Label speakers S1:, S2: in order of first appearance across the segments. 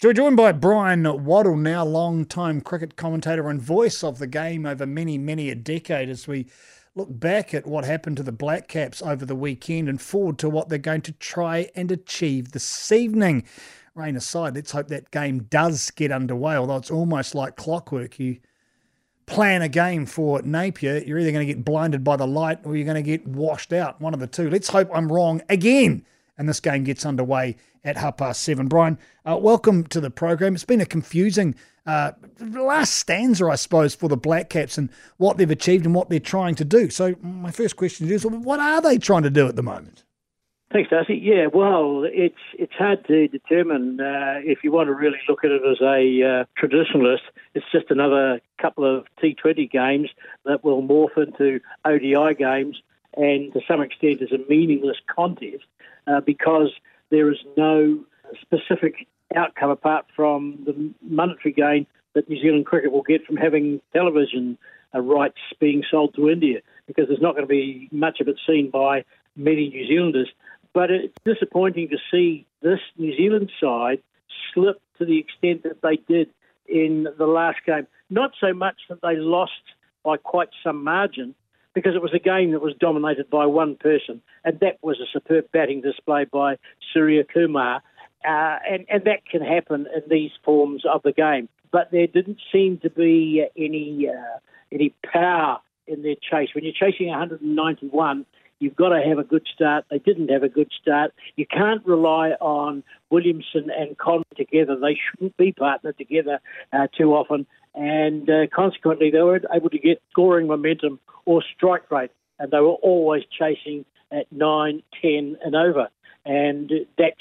S1: So we're joined by Bryan Waddle, now long-time cricket commentator and voice of the game over many, many a decade as we look back at what happened to the Black Caps over the weekend and forward to what they're going to try and achieve this evening. Rain aside, let's hope that game does get underway, although it's almost like clockwork. You plan a game for Napier, you're either going to get blinded by the light or you're going to get washed out, one of the two. Let's hope I'm wrong again and this game gets underway at half past seven. Bryan, uh, welcome to the program. It's been a confusing uh, last stanza, I suppose, for the Black Caps and what they've achieved and what they're trying to do. So, my first question is, what are they trying to do at the moment?
S2: Thanks, Darcy. Yeah, well, it's it's hard to determine uh, if you want to really look at it as a uh, traditionalist. It's just another couple of T20 games that will morph into ODI games, and to some extent is a meaningless contest uh, because there is no specific outcome apart from the monetary gain that New Zealand cricket will get from having television uh, rights being sold to India, because there's not going to be much of it seen by many New Zealanders. But it's disappointing to see this New Zealand side slip to the extent that they did in the last game. Not so much that they lost by quite some margin, because it was a game that was dominated by one person, and that was a superb batting display by Suryakumar. Uh, and, and that can happen in these forms of the game. But there didn't seem to be any uh, any power in their chase. When you're chasing 191, you've got to have a good start. They didn't have a good start. You can't rely on Williamson and Conn together. They shouldn't be partnered together uh, too often and uh, consequently they weren't able to get scoring momentum or strike rate, and they were always chasing at nine, ten, and over, and that's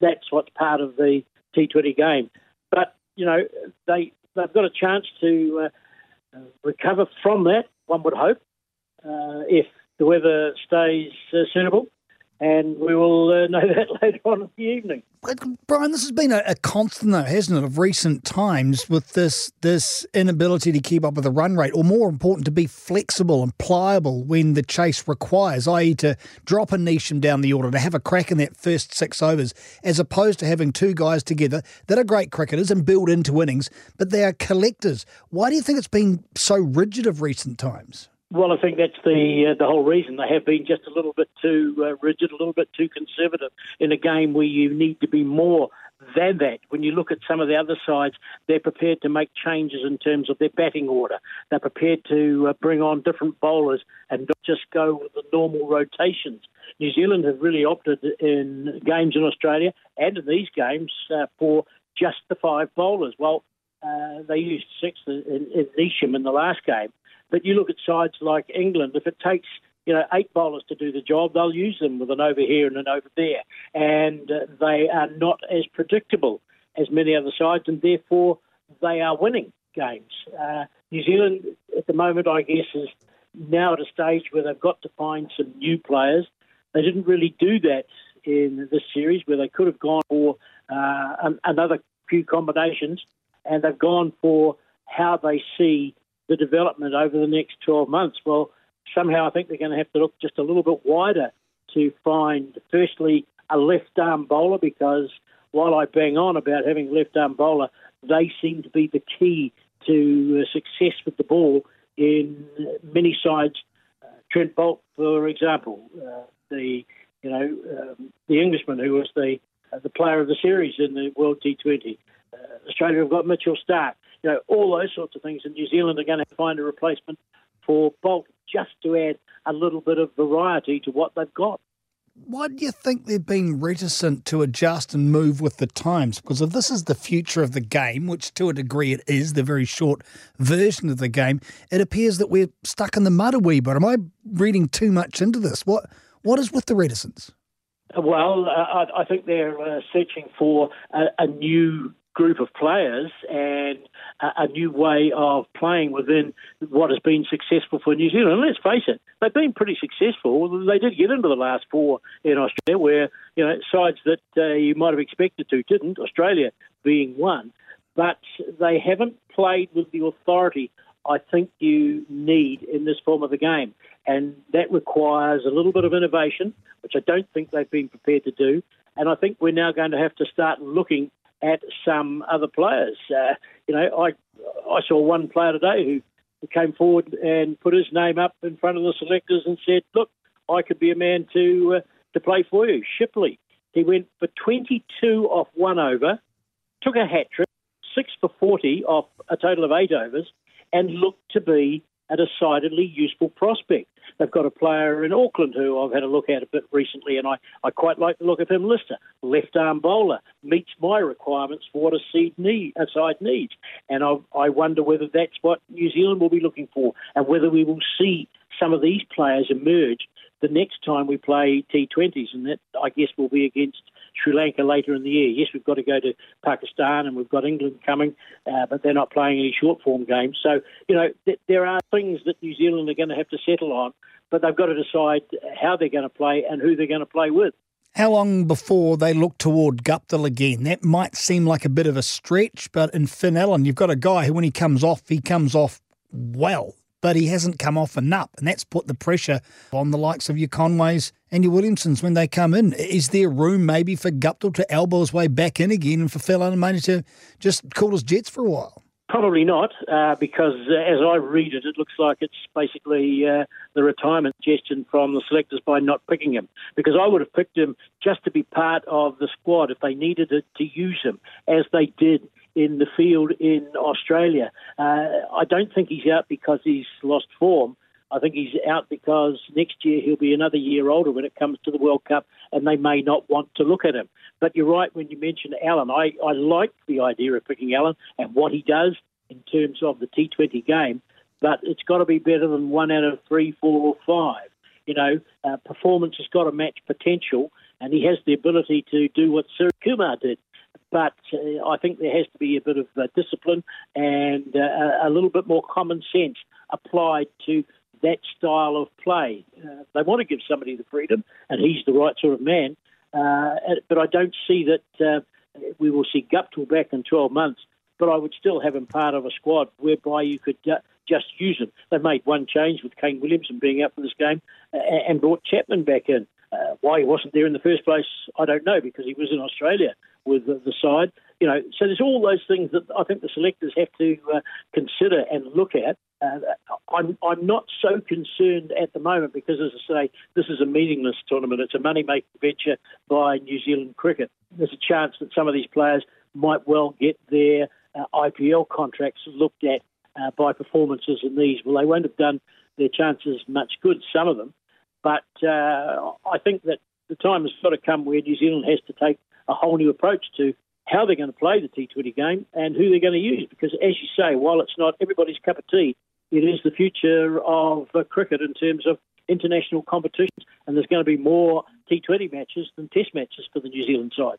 S2: that's what's part of the T20 game. But you know they they've got a chance to uh, recover from that. One would hope uh, if the weather stays uh, suitable and we will uh, know that later on in the evening.
S1: Bryan, this has been a, a, constant, though, hasn't it, of recent times with this this inability to keep up with the run rate, or more important, to be flexible and pliable when the chase requires, i.e., to drop a Neesham down the order, to have a crack in that first six overs, as opposed to having two guys together that are great cricketers and build into innings, but they are collectors. Why do you think it's been so rigid of recent times?
S2: Well, I think that's the uh, the whole reason they have been just a little bit too uh, rigid, a little bit too conservative in a game where you need to be more than that. When you look at some of the other sides, they're prepared to make changes in terms of their batting order. They're prepared to uh, bring on different bowlers and not just go with the normal rotations. New Zealand have really opted in games in Australia and in these games uh, for just the five bowlers. Well, uh, they used six in, in Neesham in the last game but you look at sides like England, if it takes you know eight bowlers to do the job, they'll use them with an over here and an over there, and uh, they are not as predictable as many other sides, and therefore they are winning games. Uh, New Zealand at the moment, I guess, is now at a stage where they've got to find some new players. They didn't really do that in this series, where they could have gone for uh, another few combinations, and they've gone for how they see the development over the next 12 months? Well, somehow I think they're going to have to look just a little bit wider to find, firstly, a left arm bowler because while I bang on about having left arm bowler, they seem to be the key to uh, success with the ball in many sides. Uh, Trent Boult, for example, uh, the you know um, the Englishman who was the uh, the player of the series in the World T20. Uh, Australia have got Mitchell Starc you know, all those sorts of things. And New Zealand are going to find a replacement for Boult just to add a little bit of variety to what they've got.
S1: Why do you think they've been reticent to adjust and move with the times? Because if this is the future of the game, which to a degree it is, the very short version of the game, it appears that we're stuck in the mud a wee bit. Am I reading too much into this? What What is with the reticence?
S2: Well, uh, I, I, think they're uh, searching for a, a new group of players and a, a, new way of playing within what has been successful for New Zealand. And let's face it, they've been pretty successful. They did get into the last four in Australia, where you know sides that uh, you might have expected to didn't. Australia being one, but they haven't played with the authority I think you need in this form of the game. And that requires a little bit of innovation, which I don't think they've been prepared to do. And I think we're now going to have to start looking at some other players. Uh, you know, I I saw one player today who came forward and put his name up in front of the selectors and said, "Look, I could be a man to uh, to play for you." Shipley. He went for 22 off one over, took a hat trick, six for 40 off a total of eight overs, and looked to be a decidedly useful prospect. They've got a player in Auckland who I've had a look at a bit recently, and I, I quite like the look of him. Lister, left arm bowler, meets my requirements for what a seed need, a side needs, and I, I wonder whether that's what New Zealand will be looking for, and whether we will see some of these players emerge the next time we play T20s, and that I guess will be against Sri Lanka later in the year. Yes, we've got to go to Pakistan and we've got England coming, uh, but they're not playing any short form games. So, you know, th- there are things that New Zealand are going to have to settle on, but they've got to decide how they're going to play and who they're going to play with.
S1: How long before they look toward Guptill again? That might seem like a bit of a stretch, but in Finn Allen, you've got a guy who, when he comes off, he comes off well but he hasn't come off enough. And that's put the pressure on the likes of your Conways and your Williamsons when they come in. Is there room maybe for Guptill to elbow his way back in again and for Money to just cool his jets for a while?
S2: Probably not, uh, because uh, as I read it, it looks like it's basically uh, the retirement suggestion from the selectors by not picking him. Because I would have picked him just to be part of the squad if they needed it to use him, as they did in the field in Australia. Uh, I don't think he's out because he's lost form. I think he's out because next year he'll be another year older when it comes to the World Cup, and they may not want to look at him. But you're right when you mention Allen. I, I like the idea of picking Allen and what he does in terms of the T20 game, but it's got to be better than one out of three, four, or five. You know, uh, performance has got to match potential, and he has the ability to do what Sir Kumar did but uh, I think there has to be a bit of uh, discipline and uh, a little bit more common sense applied to that style of play. Uh, they want to give somebody the freedom, and he's the right sort of man. Uh, but I don't see that uh, we will see Guptill back in 12 months. But I would still have him part of a squad whereby you could just use him. They made one change with Kane Williamson being out for this game and brought Chapman back in. why he wasn't there in the first place, I don't know, because he was in Australia with the, the side. You know, so there's all those things that I think the selectors have to uh, consider and look at. Uh, I'm I'm not so concerned at the moment because, as I say, this is a meaningless tournament. It's a money-making venture by New Zealand cricket. There's a chance that some of these players might well get their uh, IPL contracts looked at uh, by performances in these. Well, they won't have done their chances much good, some of them, but uh, I think that the time has got to come where New Zealand has to take a whole new approach to how they're going to play the T20 game and who they're going to use. Because, as you say, while it's not everybody's cup of tea, it is the future of uh, cricket in terms of international competitions. And there's going to be more T20 matches than Test matches for the New Zealand side.